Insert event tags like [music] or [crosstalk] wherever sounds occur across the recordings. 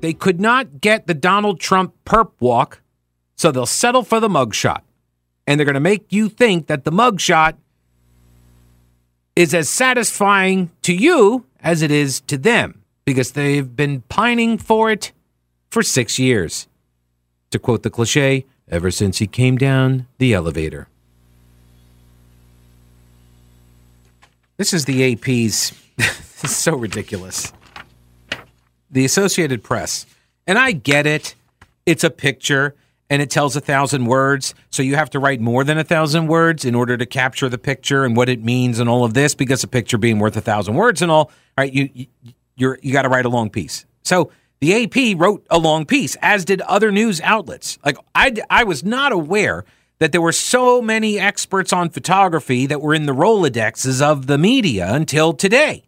They could not get the Donald Trump perp walk, so they'll settle for the mugshot. And they're going to make you think that the mugshot is as satisfying to you as it is to them because they've been pining for it for six years. To quote the cliche, ever since he came down the elevator. This is the AP's. [laughs] this is so ridiculous. The Associated Press. And I get it. It's a picture and it tells a thousand words. So you have to write more than a thousand words in order to capture the picture and what it means and all of this because a picture being worth a thousand words and all, right? You, you you're you got to write a long piece. So the AP wrote a long piece, as did other news outlets. Like I, I was not aware that there were so many experts on photography that were in the Rolodexes of the media until today.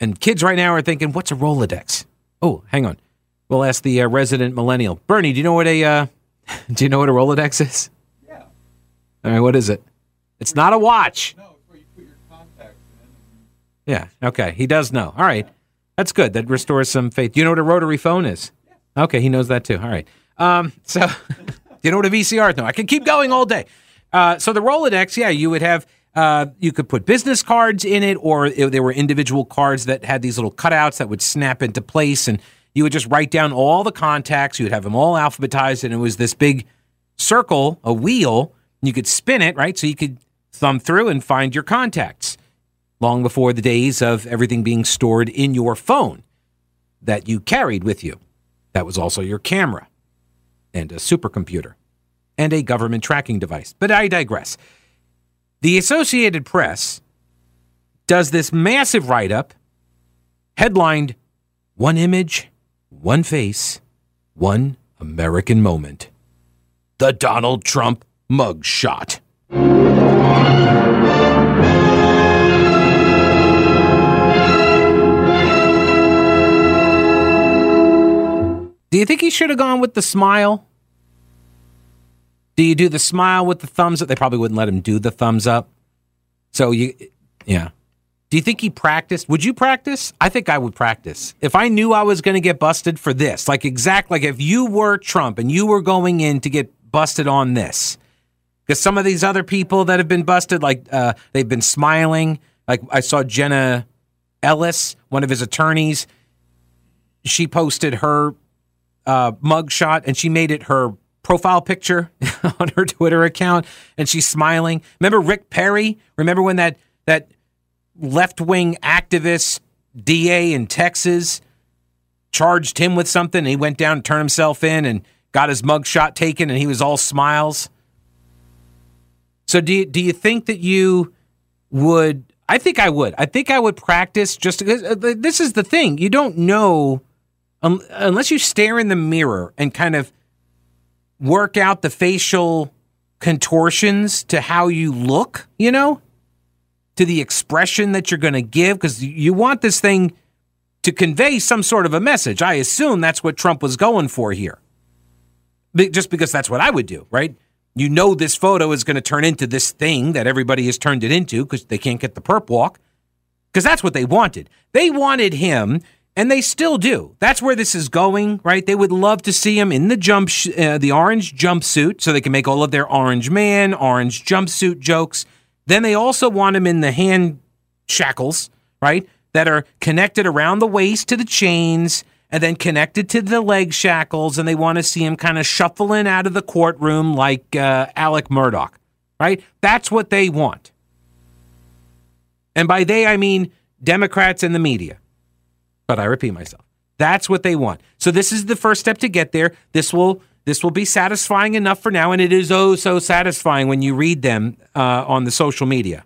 And kids right now are thinking, "What's a Rolodex?" Oh, hang on. We'll ask the uh, resident millennial, Bernie. Do you know what a uh, [laughs] do you know what a Rolodex is? Yeah. All right, what is it? It's not a watch. No, it's where you put your contacts in. Yeah. Okay. He does know. All right. That's good. That restores some faith. Do you know what a rotary phone is? Yeah. Okay. He knows that too. All right. Um, so, [laughs] do you know what a VCR is? No, I can keep going all day. Uh, so the Rolodex, yeah, you would have. Uh, you could put business cards in it, or it, there were individual cards that had these little cutouts that would snap into place, and you would just write down all the contacts. You would have them all alphabetized, and it was this big circle, a wheel. You could spin it, right? So you could thumb through and find your contacts long before the days of everything being stored in your phone that you carried with you. That was also your camera and a supercomputer and a government tracking device. But I digress. The Associated Press does this massive write up headlined One Image, One Face, One American Moment. The Donald Trump mugshot. Do you think he should have gone with the smile? Do you do the smile with the thumbs up? They probably wouldn't let him do the thumbs up. So you, yeah. Do you think he practiced? Would you practice? I think I would practice. If I knew I was going to get busted for this, like exact, like if you were Trump and you were going in to get busted on this, because some of these other people that have been busted, like uh, they've been smiling. Like I saw Jenna Ellis, one of his attorneys. She posted her uh, mugshot and she made it her profile picture [laughs] on her Twitter account, and she's smiling. Remember Rick Perry? Remember when that that left wing activist DA in Texas charged him with something? And he went down and turned himself in and got his mugshot taken, and he was all smiles. So do you, do you think that you would? I think I would. I think I would practice just because uh, this is the thing. You don't know um, unless you stare in the mirror and kind of work out the facial contortions to how you look, you know, to the expression that you're going to give, because you want this thing to convey some sort of a message. I assume that's what Trump was going for here. Just because that's what I would do, right? You know, this photo is going to turn into this thing that everybody has turned it into because they can't get the perp walk. Because that's what they wanted. They wanted him and they still do. That's where this is going, right? They would love to see him in the jump, sh- uh, the orange jumpsuit, so they can make all of their orange man, orange jumpsuit jokes. Then they also want him in the hand shackles, right? That are connected around the waist to the chains and then connected to the leg shackles. And they want to see him kind of shuffling out of the courtroom like uh, Alex Murdaugh, right? That's what they want. And by they, I mean Democrats and the media. But I repeat myself. That's what they want. So this is the first step to get there. This will this will be satisfying enough for now, and it is oh so satisfying when you read them uh, on the social media.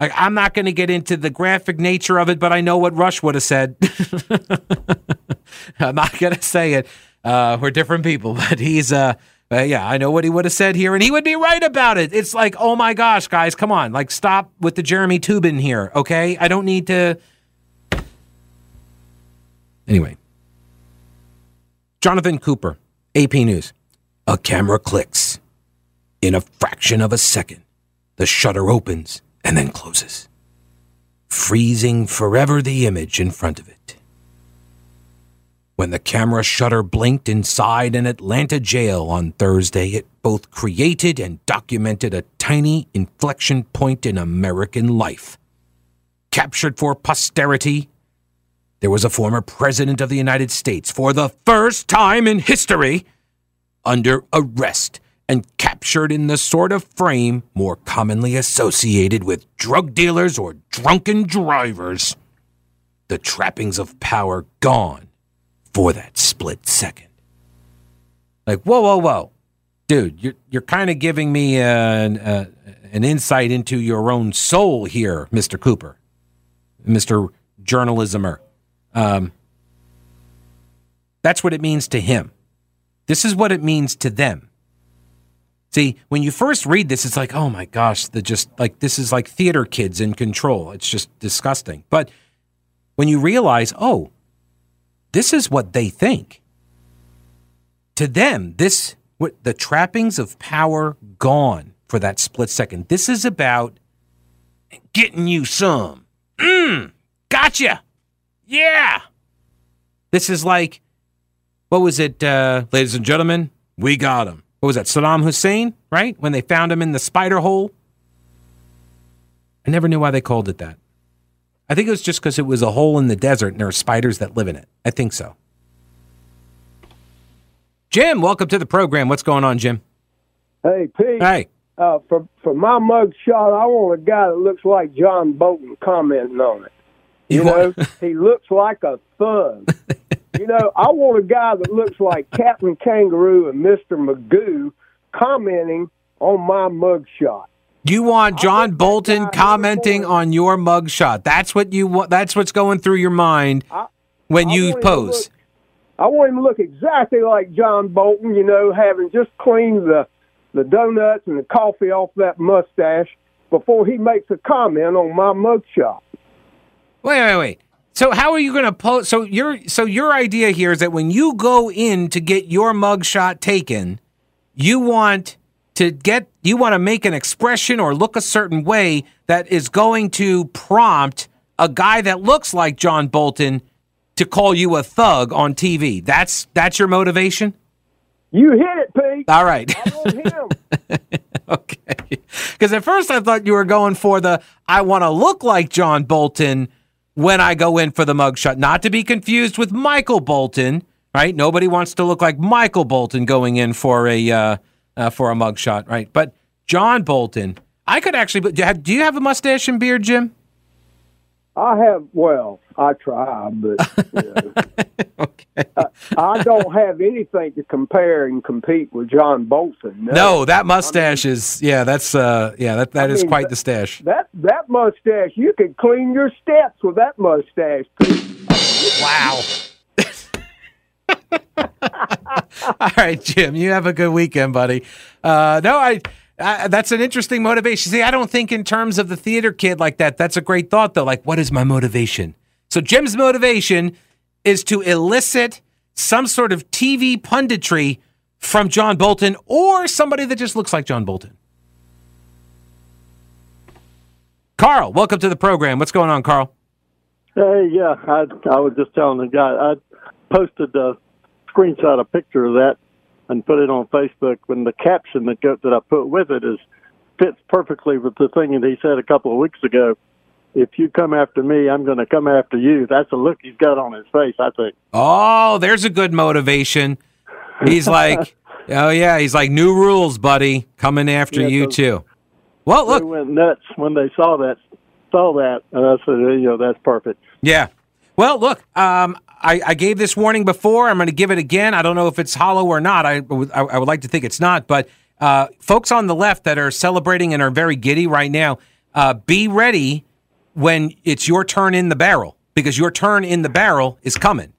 Like, I'm not going to get into the graphic nature of it, but I know what Rush would have said. [laughs] I'm not going to say it. Uh, we're different people, [laughs] but he's, uh, uh, yeah, I know what he would have said here, and he would be right about it. It's like, oh my gosh, guys, come on. Like, stop with the Jeremy Toobin here, okay? I don't need to. Anyway, Jonathan Cooper, AP News. A camera clicks. In a fraction of a second, the shutter opens and then closes, freezing forever the image in front of it. When the camera shutter blinked inside an Atlanta jail on Thursday, it both created and documented a tiny inflection point in American life. Captured for posterity, there was a former president of the United States for the first time in history under arrest and captured in the sort of frame more commonly associated with drug dealers or drunken drivers. The trappings of power gone for that split second. Like, whoa, whoa, whoa. Dude, you're, you're kind of giving me an, uh, an insight into your own soul here, Mr. Cooper, Mr. Journalismer. Um, that's what it means to him. This is what it means to them. See, when you first read this, it's like, oh my gosh, the just like this is like theater kids in control. It's just disgusting. But when you realize, oh, this is what they think. To them, this what the trappings of power gone for that split second. This is about getting you some. Mmm, gotcha. Yeah. This is like, what was it, uh, ladies and gentlemen? We got him. What was that, Saddam Hussein, right? When they found him in the spider hole? I never knew why they called it that. I think it was just because it was a hole in the desert and there are spiders that live in it. I think so. Jim, welcome to the program. What's going on, Jim? Hey, Pete. Hey. Uh, for for my mug shot, I want a guy that looks like John Bolton commenting on it. You, You know, want- [laughs] he looks like a thug. you know, I want a guy that looks like Captain Kangaroo and Mister Magoo commenting on my mug shot. You want John Bolton commenting on your mugshot. That's what you want. That's what's going through your mind I- when I you want him to pose. look- I want him to look exactly like John Bolton. You know, having just cleaned the the donuts and the coffee off that mustache before he makes a comment on my mug shot. Wait, wait, wait. So how are you going to pose? So your so your idea here is that when you go in to get your mugshot taken, you want to get you want to make an expression or look a certain way that is going to prompt a guy that looks like John Bolton to call you a thug on TV. That's that's your motivation. You hit it, Pete. All right. I want him. [laughs] okay. Because at first I thought you were going for the I want to look like John Bolton when I go in for the mugshot, not to be confused with Michael Bolton. Right? Nobody wants to look like Michael Bolton going in for a uh, uh, for a mugshot, right? But John Bolton, I could actually. Do you have- do you have a mustache and beard, Jim? I have, well, I try, but [laughs] you know, Okay. I don't have anything to compare and compete with John Bolton. No, No, that mustache is yeah. That's uh yeah. That that I is mean, quite the stash. that that mustache, you could clean your steps with that mustache. Wow. [laughs] All right, Jim. You have a good weekend, buddy. Uh, no, I, I. That's an interesting motivation. See, I don't think in terms of the theater kid like that. That's a great thought, though. Like, what is my motivation? So Jim's motivation is to elicit some sort of TV punditry from John Bolton or somebody that just looks like John Bolton. Carl, welcome to the program. What's going on, Carl? Hey, yeah, I I was just telling the guy I posted a screenshot, a picture of that, and put it on Facebook. And the caption that go, that I put with it is fits perfectly with the thing that he said a couple of weeks ago. If you come after me, I'm going to come after you. That's the look he's got on his face. I think. Oh, there's a good motivation. He's like, [laughs] oh yeah, he's like new rules, buddy, coming after Yeah, you too. Well, They look, went nuts when they saw that. Saw that, and I said, you know, that's perfect. yeah. Well, look, um, I, I gave this warning before. I'm going to give it again. I don't know if it's hollow or not. I, would- I, I would like to think it's not, but uh, folks on the left that are celebrating and are very giddy right now. uh, be ready when it's your turn in the barrel because your turn in the barrel is coming.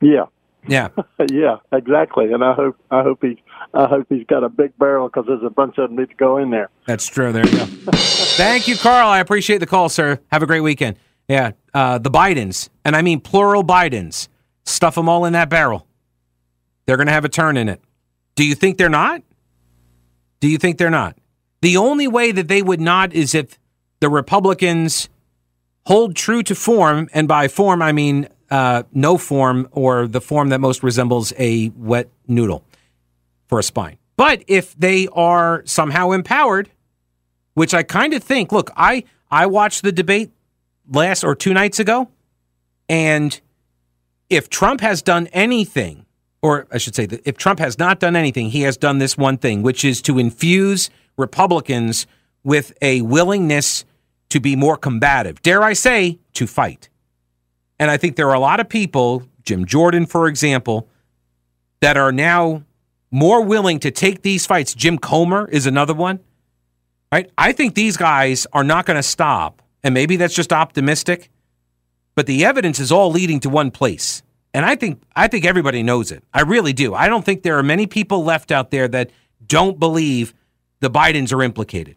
Yeah, Yeah. [laughs] yeah, exactly. And I hope I hope he I hope he's got a big barrel because there's a bunch of them need to go in there. That's true. There you go. [laughs] Thank you, Carl. I appreciate the call, sir. Have a great weekend. Yeah, uh, the Bidens, and I mean plural Bidens, stuff them all in that barrel. They're going to have a turn in it. Do you think they're not? Do you think they're not? The only way that they would not is if the Republicans hold true to form, and by form I mean uh, no form or the form that most resembles a wet noodle for a spine. But if they are somehow empowered, which I kind of think, look, I I watched the debate last or two nights ago, and if Trump has done anything, or I should say that if Trump has not done anything, he has done this one thing, which is to infuse Republicans with a willingness to be more combative. Dare I say, to fight. And I think there are a lot of people, Jim Jordan, for example, that are now more willing to take these fights. Jim Comer is another one. Right? I think these guys are not going to stop. And maybe that's just optimistic, but the evidence is all leading to one place. And I think I think everybody knows it. I really do. I don't think there are many people left out there that don't believe the Bidens are implicated.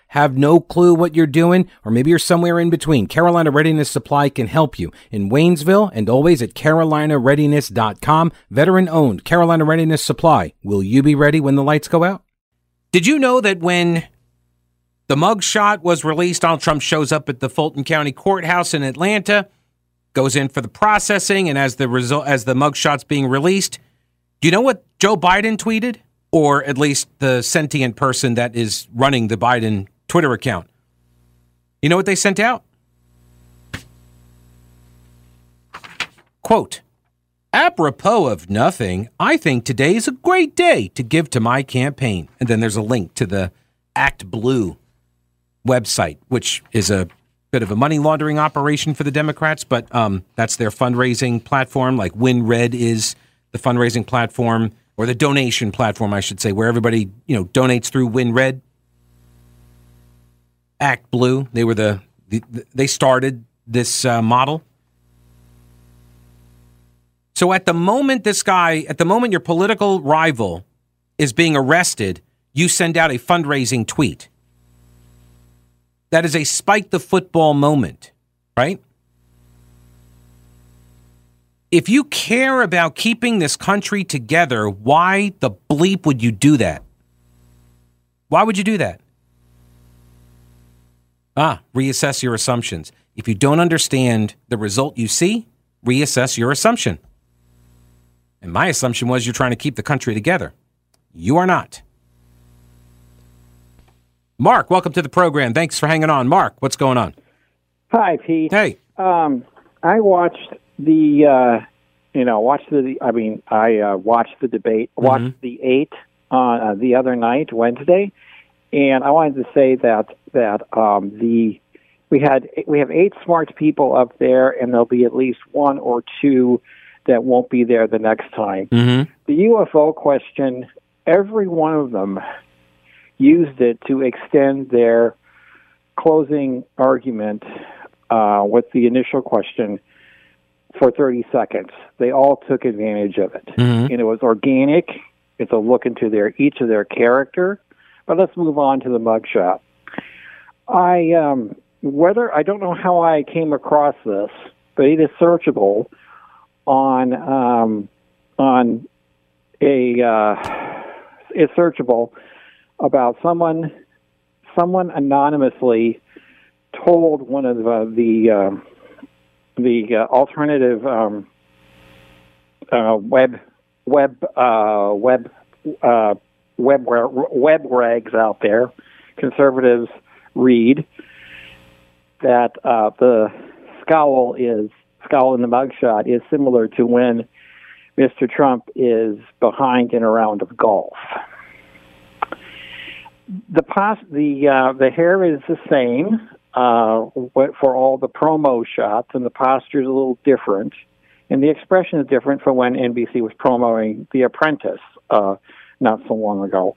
have no clue what you're doing, or maybe you're somewhere in between, Carolina Readiness Supply can help you in Waynesville and always at carolinareadiness.com. Veteran owned Carolina Readiness Supply. Will you be ready when the lights go out? Did you know that when the mugshot was released, Donald Trump shows up at the Fulton County Courthouse in Atlanta, goes in for the processing, and as the result, as the mugshot's being released, do you know what Joe Biden tweeted? Or at least the sentient person that is running the Biden Twitter account. You know what they sent out? Quote, apropos of nothing, I think today is a great day to give to my campaign. And then there's a link to the Act Blue website, which is a bit of a money laundering operation for the Democrats, but um, that's their fundraising platform, like Win Red is the fundraising platform or the donation platform, I should say, where everybody you know donates through WinRed. Act Blue, they were the, the they started this uh, model. So at the moment this guy, at the moment your political rival is being arrested, you send out a fundraising tweet. That is a spike the football moment, right? If you care about keeping this country together, why the bleep would you do that? Why would you do that? Ah, reassess your assumptions. If you don't understand the result you see, reassess your assumption. And my assumption was you're trying to keep the country together. You are not. Mark, welcome to the program. Thanks for hanging on. Mark, what's going on? Hi, Pete. Hey. Um, I watched the, uh, you know, watched the. I mean, I uh, watched the debate. Watched the eight on uh, the other night, Wednesday, and I wanted to say that that um, the we had we have eight smart people up there, and there'll be at least one or two that won't be there the next time. Mm-hmm. The UFO question, every one of them used it to extend their closing argument uh, with the initial question for 30 seconds. They all took advantage of it. Mhm. And it was organic. It's a look into their each of their character. But let's move on to the mugshot. I um, whether I don't know how I came across this, but it is searchable on um, on a uh, it's searchable about someone someone anonymously told one of the the, um, the uh, alternative um, uh, web web uh, web uh, web web rags out there, conservatives read that uh, the scowl is scowl in the mugshot is similar to when Mr. Trump is behind in a round of golf. The pos- the uh, the hair is the same uh, for all the promo shots, and the posture is a little different, and the expression is different from when NBC was promoting The Apprentice uh, not so long ago,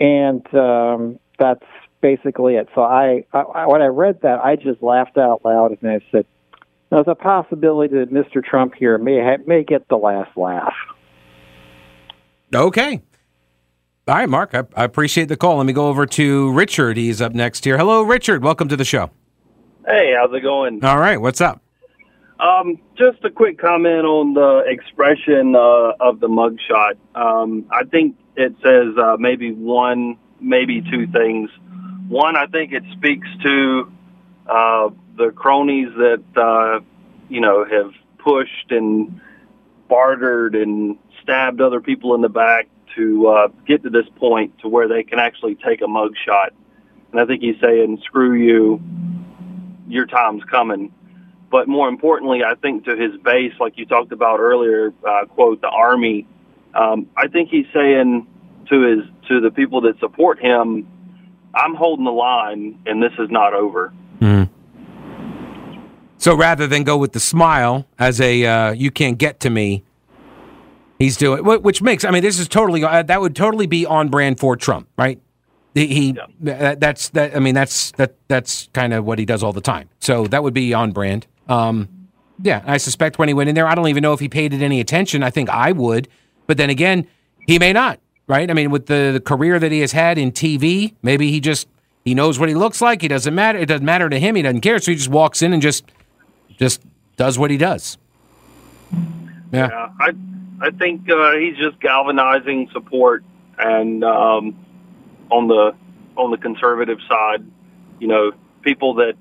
and um, that's basically it. So I, I, when I read that, I just laughed out loud, and I said, "There's a possibility that Mr. Trump here may ha- may get the last laugh." Okay. All right, Mark, I, I, appreciate the call. Let me go over to Richard. He's up next here. Hello, Richard. Welcome to the show. Hey, how's it going? All right, what's up? Um, just a quick comment on the expression uh, of the mugshot. Um, I think it says uh, maybe one, maybe two things. One, I think it speaks to uh, the cronies that uh, you know have pushed and bartered and stabbed other people in the back to uh, get to this point to where they can actually take a mug shot. And I think he's saying, screw you, your time's coming. But more importantly, I think to his base, like you talked about earlier, uh, quote, the army, um, I think he's saying to his to the people that support him, I'm holding the line and this is not over. Mm. So rather than go with the smile as a uh, you can't get to me, He's doing which makes I mean this is totally uh, that would totally be on brand for Trump, right? He yeah. that's that I mean that's that that's kind of what he does all the time. So that would be on brand. Um, yeah, I suspect when he went in there, I don't even know if he paid it any attention. I think I would, but then again, he may not, right? I mean, with the, the career that he has had in TV, maybe he just he knows what he looks like. He doesn't matter. It doesn't matter to him. He doesn't care. So he just walks in and just just does what he does. Yeah, yeah I I think uh, he's just galvanizing support, and um, on the on the conservative side, you know, people that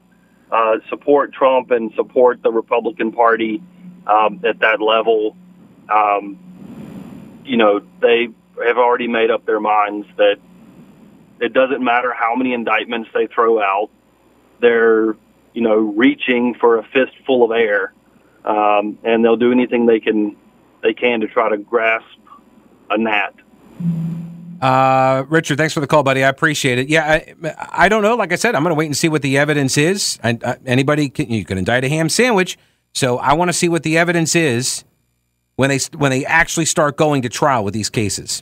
uh, support Trump and support the Republican Party um, at that level, um, you know, they have already made up their minds that it doesn't matter how many indictments they throw out, they're you know reaching for a fistful of air, um, and they'll do anything they can they can to try to grasp a gnat. Uh, Richard, thanks for the call, buddy. I appreciate it. Yeah, I, I don't know. Like I said, I'm going to wait and see what the evidence is. And uh, anybody can, you can indict a ham sandwich. So I want to see what the evidence is when they when they actually start going to trial with these cases.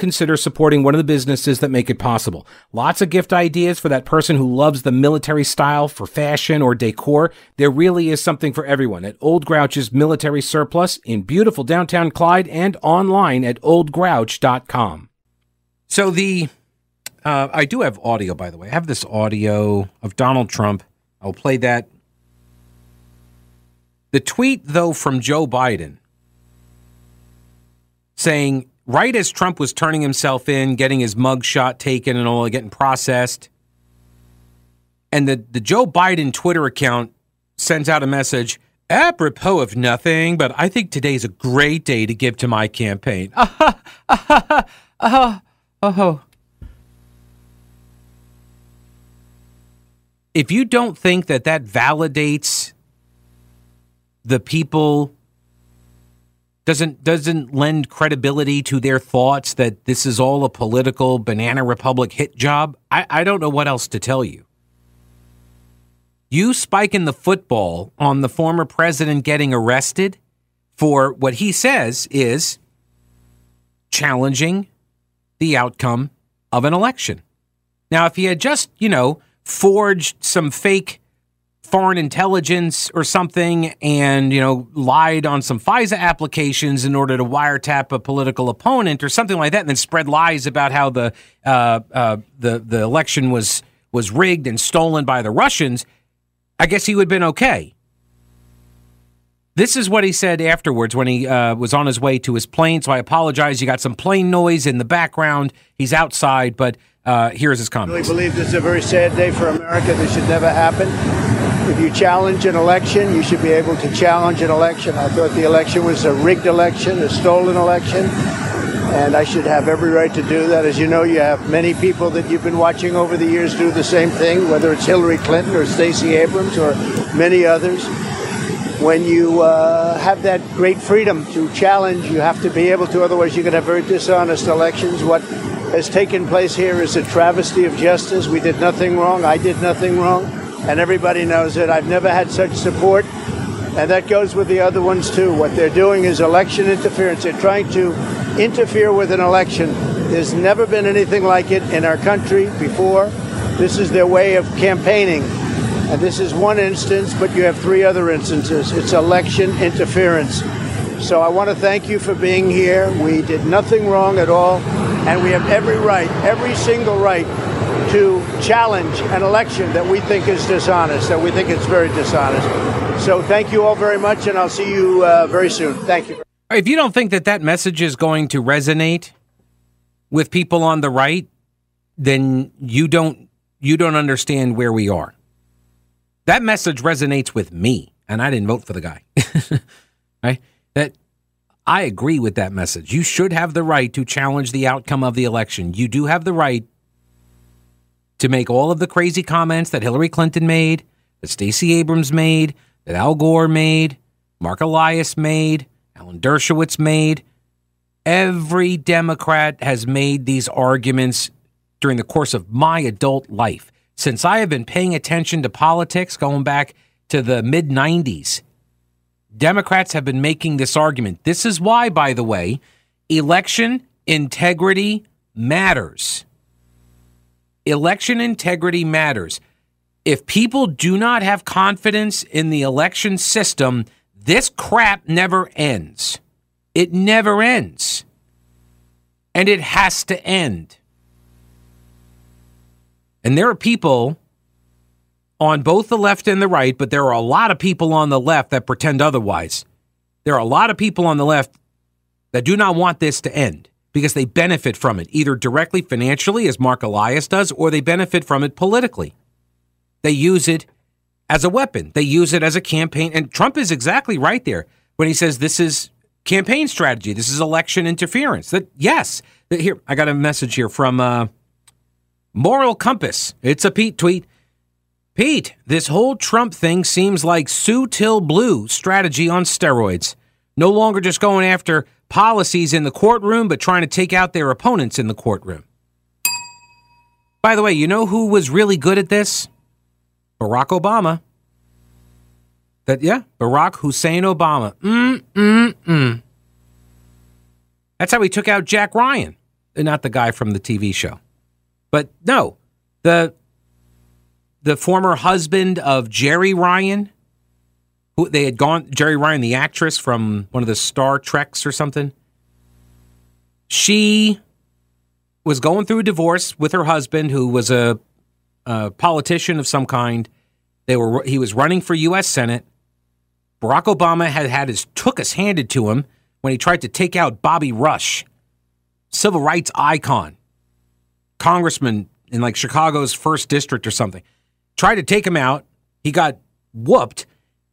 consider supporting one of the businesses that make it possible. Lots of gift ideas for that person who loves the military style for fashion or decor. There really is something for everyone at Old Grouch's Military Surplus in beautiful downtown Clyde and online at oldgrouch.com. So the uh, I do have audio, by the way. I have this audio of Donald Trump. I'll play that. The tweet, though, from Joe Biden saying right as Trump was turning himself in, getting his mug shot taken and all, getting processed, and the, the Joe Biden Twitter account sends out a message apropos of nothing, but I think today's a great day to give to my campaign. Ah, ah, ah, oh. If you don't think that that validates the people doesn't doesn't lend credibility to their thoughts that this is all a political banana republic hit job. I, I don't know what else to tell you. You spiking the football on the former president getting arrested for what he says is challenging the outcome of an election. Now, if he had just, you know, forged some fake foreign intelligence or something and you know lied on some FISA applications in order to wiretap a political opponent or something like that, and then spread lies about how the uh, uh, the the election was was rigged and stolen by the Russians, I guess he would have been okay. This is what he said afterwards when he uh, was on his way to his plane. So I apologize. You got some plane noise in the background. He's outside, but uh, here's his comment. I really believe this is a very sad day for America. This should never happen. If you challenge an election, you should be able to challenge an election. I thought the election was a rigged election, a stolen election, and I should have every right to do that. As you know, you have many people that you've been watching over the years do the same thing, whether it's Hillary Clinton or Stacey Abrams or many others. When you uh, have that great freedom to challenge, you have to be able to, otherwise, you could have very dishonest elections. What has taken place here is a travesty of justice. We did nothing wrong. I did nothing wrong. And everybody knows it. I've never had such support. And that goes with the other ones too. What they're doing is election interference. They're trying to interfere with an election. There's never been anything like it in our country before. This is their way of campaigning. And this is one instance, but you have three other instances. It's election interference. So I want to thank you for being here. We did nothing wrong at all, and we have every right, every single right, to challenge an election that we think is dishonest, that we think it's very dishonest. So thank you all very much, and I'll see you uh, very soon. Thank you. If you don't think that that message is going to resonate with people on the right, then you don't you don't understand where we are. That message resonates with me, and I didn't vote for the guy. [laughs] right? That I agree with that message. You should have the right to challenge the outcome of the election. You do have the right to make all of the crazy comments that Hillary Clinton made, that Stacey Abrams made, that Al Gore made, Marc Elias made, Alan Dershowitz made. Every Democrat has made these arguments during the course of my adult life. Since I have been paying attention to politics going back to the mid 90s, Democrats have been making this argument. This is why, by the way, election integrity matters. Election integrity matters. If people do not have confidence in the election system, this crap never ends. It never ends. And it has to end. And there are people on both the left and the right, but there are a lot of people on the left that pretend otherwise. There are a lot of people on the left that do not want this to end because they benefit from it, either directly financially, as Marc Elias does, or they benefit from it politically. They use it as a weapon, they use it as a campaign. And Trump is exactly right there when he says this is campaign strategy, this is election interference. That, yes, that here, I got a message here from uh, Moral Compass. It's a Pete tweet. Pete, this whole Trump thing seems like Sue Till Blue strategy on steroids. No longer just going after policies in the courtroom, but trying to take out their opponents in the courtroom. By the way, you know who was really good at this? Barack Obama. That yeah, Barack Hussein Obama. Mm mm mm. That's how he took out Jack Ryan, not the guy from the TV show. But no, the the former husband of Jeri Ryan, who they had gone Jeri Ryan, the actress from one of the Star Treks or something. She was going through a divorce with her husband, who was a, a politician of some kind. They were he was running for U.S. Senate. Barack Obama had had his tookus handed to him when he tried to take out Bobby Rush, civil rights icon, congressman in like Chicago's first district or something. Tried to take him out. He got whooped.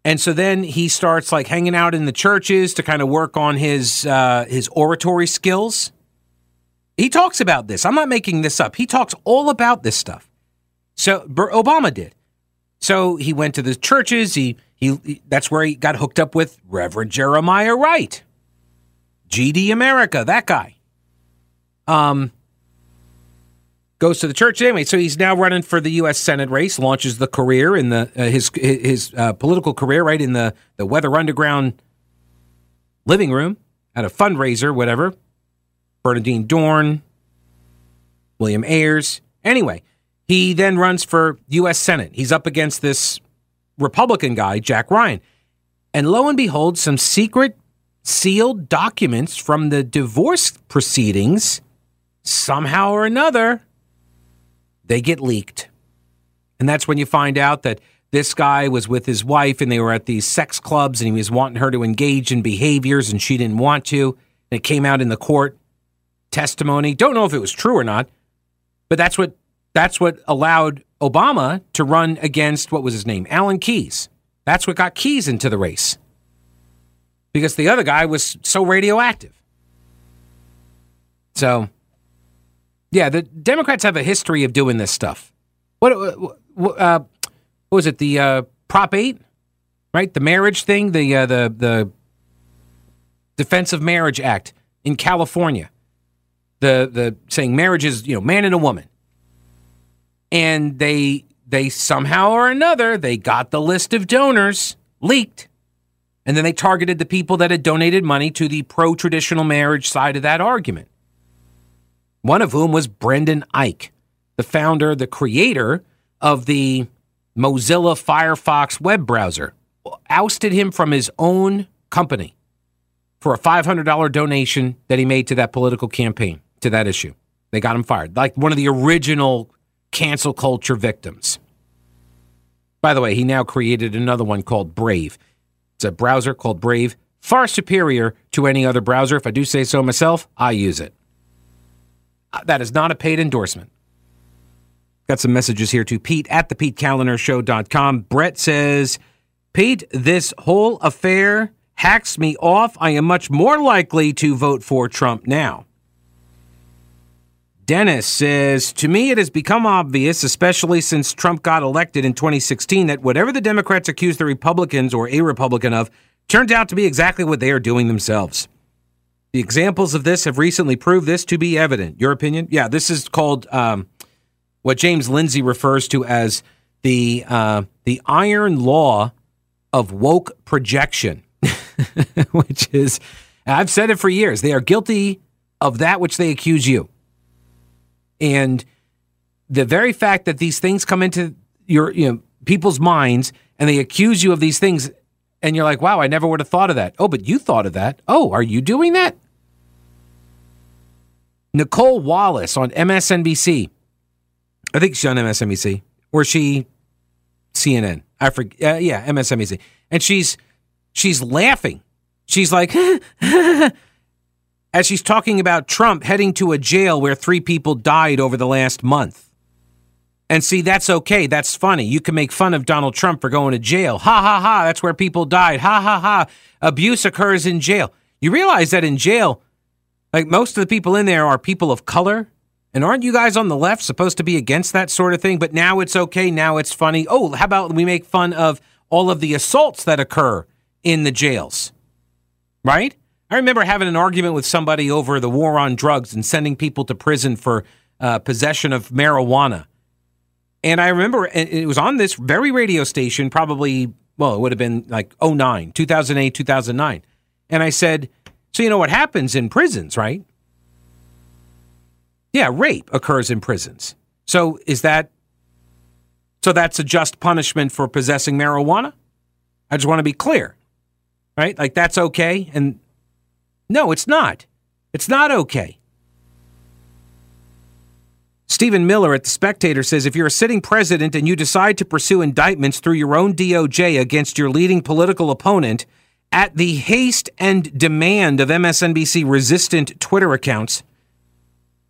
And so then he starts like hanging out in the churches to kind of work on his uh, his oratory skills. He talks about this. I'm not making this up. He talks all about this stuff. So Obama did. So he went to the churches. He, he he that's where he got hooked up with Reverend Jeremiah Wright, GD America, that guy. Um, goes to the church anyway. So he's now running for the U.S. Senate race. Launches the career in the uh, his his uh, political career right in the the Weather Underground living room at a fundraiser, whatever. Bernardine Dohrn, William Ayers. Anyway, he then runs for U.S. Senate. He's up against this Republican guy, Jack Ryan. And lo and behold, some secret sealed documents from the divorce proceedings, somehow or another, they get leaked. And that's when you find out that this guy was with his wife and they were at these sex clubs and he was wanting her to engage in behaviors and she didn't want to. And it came out in the court testimony. Don't know if it was true or not, but that's what that's what allowed Obama to run against what was his name? Alan Keyes. That's what got Keyes into the race. Because the other guy was so radioactive. So, yeah, the Democrats have a history of doing this stuff. What, what, uh, what was it? The uh, Prop 8, right? The marriage thing, the, uh, the, the Defense of Marriage Act in California. The, the saying marriage is, you know, man and a woman. And they, they somehow or another, they got the list of donors leaked. And then they targeted the people that had donated money to the pro traditional marriage side of that argument. One of whom was Brendan Eich, the founder, the creator of the Mozilla Firefox web browser, ousted him from his own company for a $500 donation that he made to that political campaign, to that issue. They got him fired, like one of the original cancel culture victims. By the way, he now created another one called Brave. It's a browser called Brave, far superior to any other browser. If I do say so myself, I use it. Uh, that is not a paid endorsement. Got some messages here to Pete at the PeteKaliner Brett says, Pete, this whole affair hacks me off. I am much more likely to vote for Trump now. Dennis says, To me, it has become obvious, especially since Trump got elected in 2016, that whatever the Democrats accuse the Republicans or a Republican of turns out to be exactly what they are doing themselves. The examples of this have recently proved this to be evident. Your opinion? Yeah, this is called um, what James Lindsay refers to as the uh, the iron law of woke projection, [laughs] which is I've said it for years. They are guilty of that which they accuse you, and the very fact that these things come into your you know people's minds and they accuse you of these things and you're like, wow, I never would have thought of that. Oh, but you thought of that. Oh, are you doing that? Nicolle Wallace on MSNBC I think she's on MSNBC or she CNN. I forget. Uh, yeah, MSNBC, and she's she's laughing. She's like, [laughs] as she's talking about Trump heading to a jail where three people died over the last month. And see, that's okay. That's funny. You can make fun of Donald Trump for going to jail. Ha ha ha. That's where people died. Ha ha ha. Abuse occurs in jail. You realize that in jail, like most of the people in there are people of color and aren't you guys on the left supposed to be against that sort of thing? But now it's okay. Now it's funny. Oh, how about we make fun of all of the assaults that occur in the jails? Right? I remember having an argument with somebody over the war on drugs and sending people to prison for uh, possession of marijuana. And I remember it was on this very radio station, probably, well, it would have been like 09, 2008, 2009. And I said, So you know what happens in prisons, right? Yeah, rape occurs in prisons. So is that so that's a just punishment for possessing marijuana? I just want to be clear. Right? Like that's okay and no, it's not. It's not okay. Stephen Miller at The Spectator says if you're a sitting president and you decide to pursue indictments through your own DOJ against your leading political opponent at the haste and demand of MSNBC resistant Twitter accounts,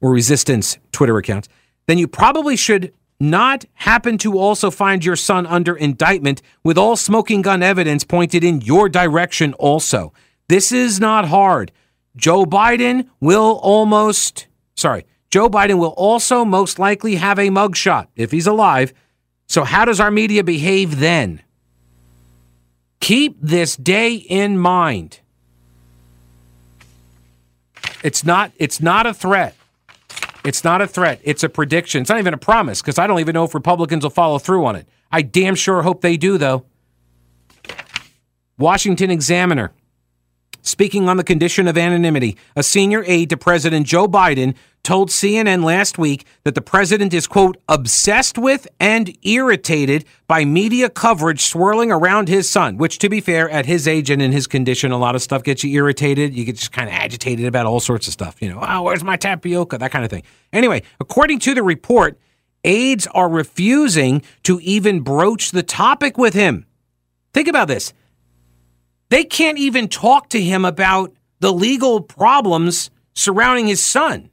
or resistance Twitter accounts, then you probably should not happen to also find your son under indictment with all smoking gun evidence pointed in your direction also. This is not hard. Joe Biden will almost, sorry, Joe Biden will also most likely have a mugshot if he's alive. So, how does our media behave then? Keep this day in mind. It's not, it's not a threat. It's not a threat. It's a prediction. It's not even a promise because I don't even know if Republicans will follow through on it. I damn sure hope they do, though. Washington Examiner. Speaking on the condition of anonymity, a senior aide to President Joe Biden told CNN last week that the president is, quote, obsessed with and irritated by media coverage swirling around his son, which, to be fair, at his age and in his condition, a lot of stuff gets you irritated. You get just kind of agitated about all sorts of stuff. You know, oh, where's my tapioca? That kind of thing. Anyway, according to the report, aides are refusing to even broach the topic with him. Think about this. They can't even talk to him about the legal problems surrounding his son.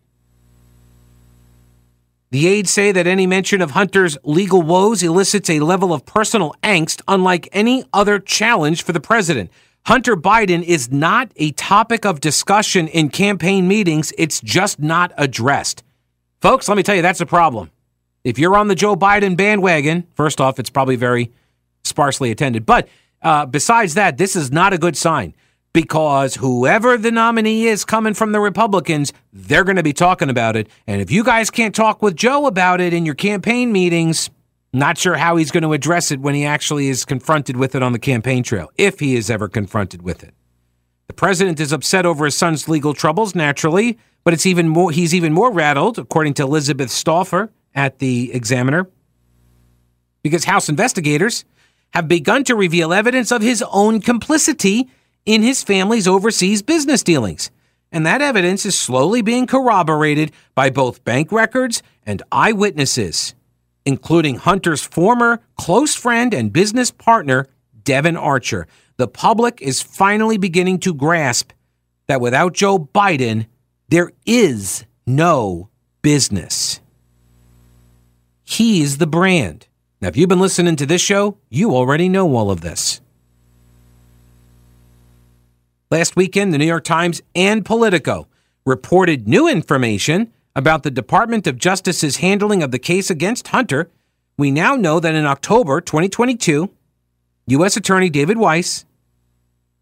The aides say that any mention of Hunter's legal woes elicits a level of personal angst unlike any other challenge for the president. Hunter Biden is not a topic of discussion in campaign meetings, it's just not addressed. Folks, let me tell you, that's a problem. If you're on the Joe Biden bandwagon, first off, it's probably very sparsely attended. But uh, besides that, this is not a good sign because whoever the nominee is coming from the Republicans, they're going to be talking about it. And if you guys can't talk with Joe about it in your campaign meetings, not sure how he's going to address it when he actually is confronted with it on the campaign trail, if he is ever confronted with it. The president is upset over his son's legal troubles, naturally, but it's even more he's even more rattled, according to Elizabeth Stauffer at the Examiner, because House investigators have begun to reveal evidence of his own complicity in his family's overseas business dealings. And that evidence is slowly being corroborated by both bank records and eyewitnesses, including Hunter's former close friend and business partner, Devon Archer. The public is finally beginning to grasp that without Joe Biden, there is no business. He's the brand. Now, if you've been listening to this show, you already know all of this. Last weekend, the New York Times and Politico reported new information about the Department of Justice's handling of the case against Hunter. We now know that in October 2022, U.S. Attorney David Weiss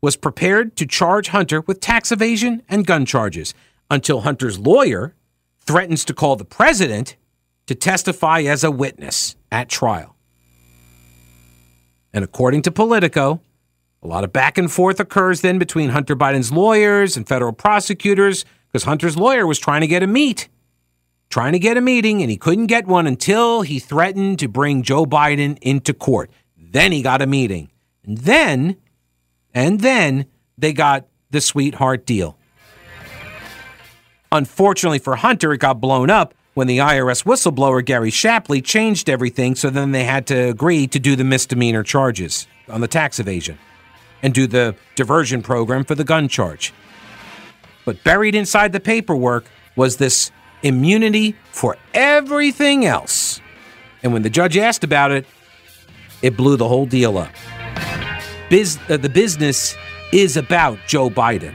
was prepared to charge Hunter with tax evasion and gun charges until Hunter's lawyer threatens to call the president to testify as a witness at trial. And according to Politico, a lot of back and forth occurs then between Hunter Biden's lawyers and federal prosecutors because Hunter's lawyer was trying to get a meet, trying to get a meeting, and he couldn't get one until he threatened to bring Joe Biden into court. Then he got a meeting. And then, and then they got the sweetheart deal. Unfortunately for Hunter, it got blown up when the IRS whistleblower Gary Shapley changed everything, so then they had to agree to do the misdemeanor charges on the tax evasion and do the diversion program for the gun charge. But buried inside the paperwork was this immunity for everything else. And when the judge asked about it, it blew the whole deal up. Biz, uh, the business is about Joe Biden.